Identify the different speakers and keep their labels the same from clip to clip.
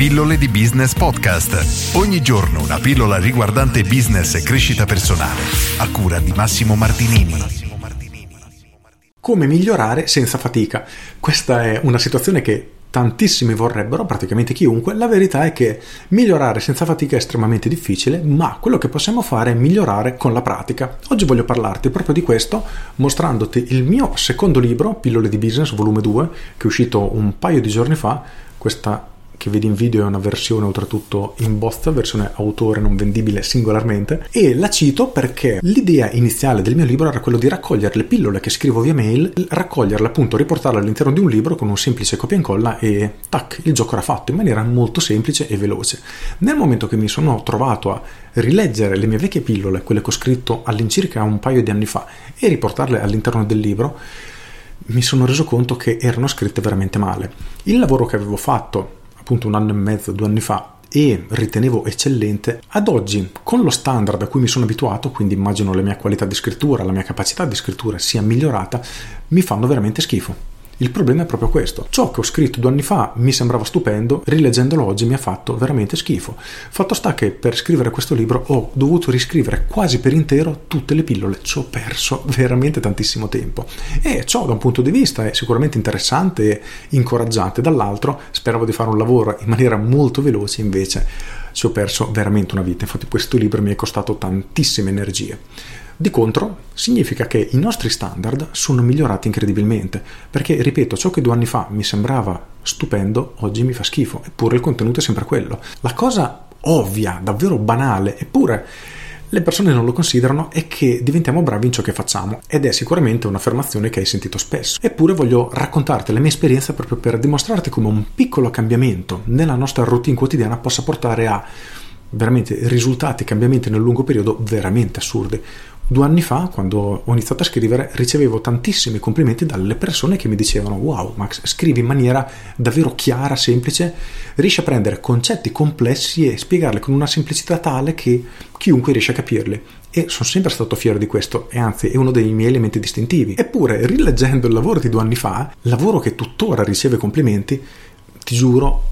Speaker 1: Pillole di Business Podcast. Ogni giorno una pillola riguardante business e crescita personale. A cura di Massimo Martinini.
Speaker 2: Come migliorare senza fatica? Questa è una situazione che tantissimi vorrebbero, praticamente chiunque, la verità è che migliorare senza fatica è estremamente difficile, ma quello che possiamo fare è migliorare con la pratica. Oggi voglio parlarti proprio di questo, mostrandoti il mio secondo libro, Pillole di Business, volume 2, che è uscito un paio di giorni fa, questa che vedi in video è una versione oltretutto in bozza, versione autore non vendibile singolarmente e la cito perché l'idea iniziale del mio libro era quello di raccogliere le pillole che scrivo via mail, raccoglierle appunto, riportarle all'interno di un libro con un semplice copia e incolla e tac, il gioco era fatto in maniera molto semplice e veloce. Nel momento che mi sono trovato a rileggere le mie vecchie pillole, quelle che ho scritto all'incirca un paio di anni fa e riportarle all'interno del libro, mi sono reso conto che erano scritte veramente male. Il lavoro che avevo fatto appunto un anno e mezzo, due anni fa, e ritenevo eccellente, ad oggi, con lo standard a cui mi sono abituato, quindi immagino la mia qualità di scrittura, la mia capacità di scrittura sia migliorata, mi fanno veramente schifo. Il problema è proprio questo. Ciò che ho scritto due anni fa mi sembrava stupendo, rileggendolo oggi mi ha fatto veramente schifo. Fatto sta che per scrivere questo libro ho dovuto riscrivere quasi per intero tutte le pillole, ci ho perso veramente tantissimo tempo. E ciò da un punto di vista è sicuramente interessante e incoraggiante, dall'altro speravo di fare un lavoro in maniera molto veloce, invece ci ho perso veramente una vita. Infatti questo libro mi è costato tantissime energie. Di contro, significa che i nostri standard sono migliorati incredibilmente, perché, ripeto, ciò che due anni fa mi sembrava stupendo, oggi mi fa schifo, eppure il contenuto è sempre quello. La cosa ovvia, davvero banale, eppure le persone non lo considerano è che diventiamo bravi in ciò che facciamo ed è sicuramente un'affermazione che hai sentito spesso. Eppure voglio raccontarti la mia esperienza proprio per dimostrarti come un piccolo cambiamento nella nostra routine quotidiana possa portare a veramente risultati, cambiamenti nel lungo periodo veramente assurdi. Due anni fa, quando ho iniziato a scrivere, ricevevo tantissimi complimenti dalle persone che mi dicevano: Wow, Max, scrivi in maniera davvero chiara, semplice, riesci a prendere concetti complessi e spiegarli con una semplicità tale che chiunque riesce a capirli. E sono sempre stato fiero di questo, e anzi è uno dei miei elementi distintivi. Eppure, rileggendo il lavoro di due anni fa, lavoro che tuttora riceve complimenti, ti giuro,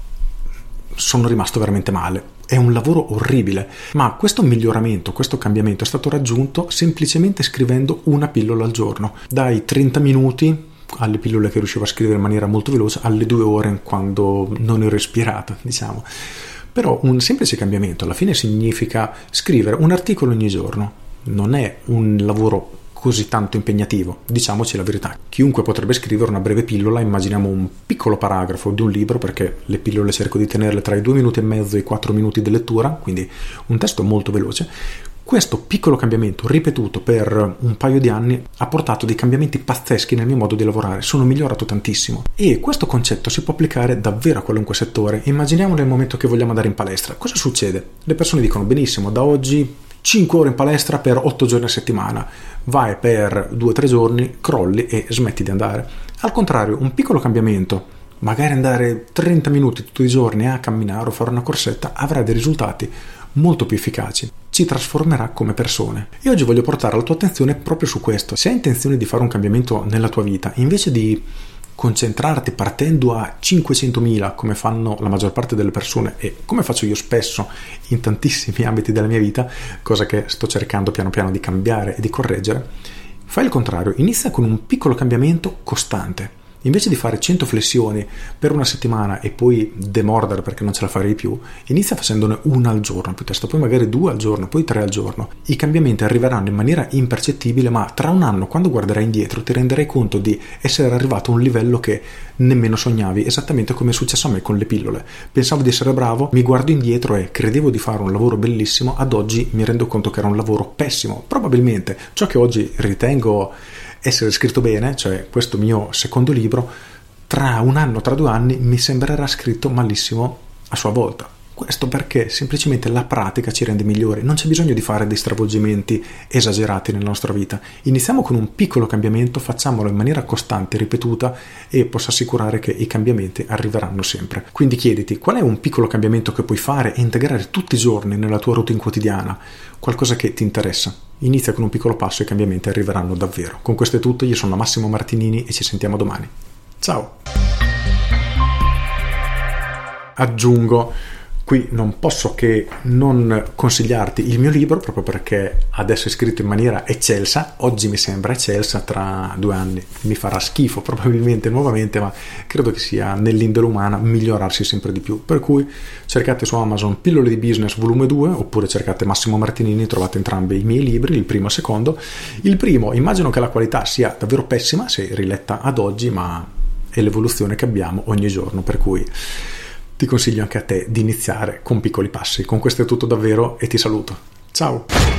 Speaker 2: sono rimasto veramente male. È un lavoro orribile, ma questo miglioramento, questo cambiamento è stato raggiunto semplicemente scrivendo una pillola al giorno, dai 30 minuti alle pillole che riuscivo a scrivere in maniera molto veloce alle due ore quando non ero ispirato, diciamo. Però un semplice cambiamento alla fine significa scrivere un articolo ogni giorno. Non è un lavoro così tanto impegnativo. Diciamoci la verità. Chiunque potrebbe scrivere una breve pillola, immaginiamo un piccolo paragrafo di un libro, perché le pillole cerco di tenerle tra i due minuti e mezzo e i quattro minuti di lettura, quindi un testo molto veloce. Questo piccolo cambiamento ripetuto per un paio di anni ha portato dei cambiamenti pazzeschi nel mio modo di lavorare, sono migliorato tantissimo e questo concetto si può applicare davvero a qualunque settore. Immaginiamo nel momento che vogliamo andare in palestra, cosa succede? Le persone dicono benissimo, da oggi 5 ore in palestra per 8 giorni a settimana, vai per 2-3 giorni, crolli e smetti di andare. Al contrario, un piccolo cambiamento, magari andare 30 minuti tutti i giorni a camminare o fare una corsetta, avrà dei risultati molto più efficaci. Ci trasformerà come persone. E oggi voglio portare la tua attenzione proprio su questo. Se hai intenzione di fare un cambiamento nella tua vita, invece di concentrarti partendo a 500.000 come fanno la maggior parte delle persone e come faccio io spesso in tantissimi ambiti della mia vita, cosa che sto cercando piano piano di cambiare e di correggere, fai il contrario, inizia con un piccolo cambiamento costante Invece di fare 100 flessioni per una settimana e poi demordere perché non ce la farei più, inizia facendone una al giorno, piuttosto poi magari due al giorno, poi tre al giorno. I cambiamenti arriveranno in maniera impercettibile, ma tra un anno, quando guarderai indietro, ti renderai conto di essere arrivato a un livello che nemmeno sognavi, esattamente come è successo a me con le pillole. Pensavo di essere bravo, mi guardo indietro e credevo di fare un lavoro bellissimo, ad oggi mi rendo conto che era un lavoro pessimo. Probabilmente ciò che oggi ritengo essere scritto bene, cioè questo mio secondo libro, tra un anno, tra due anni mi sembrerà scritto malissimo a sua volta. Questo perché semplicemente la pratica ci rende migliori, non c'è bisogno di fare dei stravolgimenti esagerati nella nostra vita. Iniziamo con un piccolo cambiamento, facciamolo in maniera costante, ripetuta e posso assicurare che i cambiamenti arriveranno sempre. Quindi chiediti qual è un piccolo cambiamento che puoi fare e integrare tutti i giorni nella tua routine quotidiana, qualcosa che ti interessa. Inizia con un piccolo passo e i cambiamenti arriveranno davvero. Con questo è tutto, io sono Massimo Martinini e ci sentiamo domani. Ciao! aggiungo qui non posso che non consigliarti il mio libro proprio perché adesso è scritto in maniera eccelsa, oggi mi sembra eccelsa, tra due anni mi farà schifo probabilmente nuovamente, ma credo che sia nell'indole umana migliorarsi sempre di più. Per cui cercate su Amazon Pillole di Business volume 2 oppure cercate Massimo Martinini, trovate entrambi i miei libri, il primo e il secondo. Il primo immagino che la qualità sia davvero pessima se riletta ad oggi, ma è l'evoluzione che abbiamo ogni giorno, per cui ti consiglio anche a te di iniziare con piccoli passi. Con questo è tutto davvero e ti saluto. Ciao!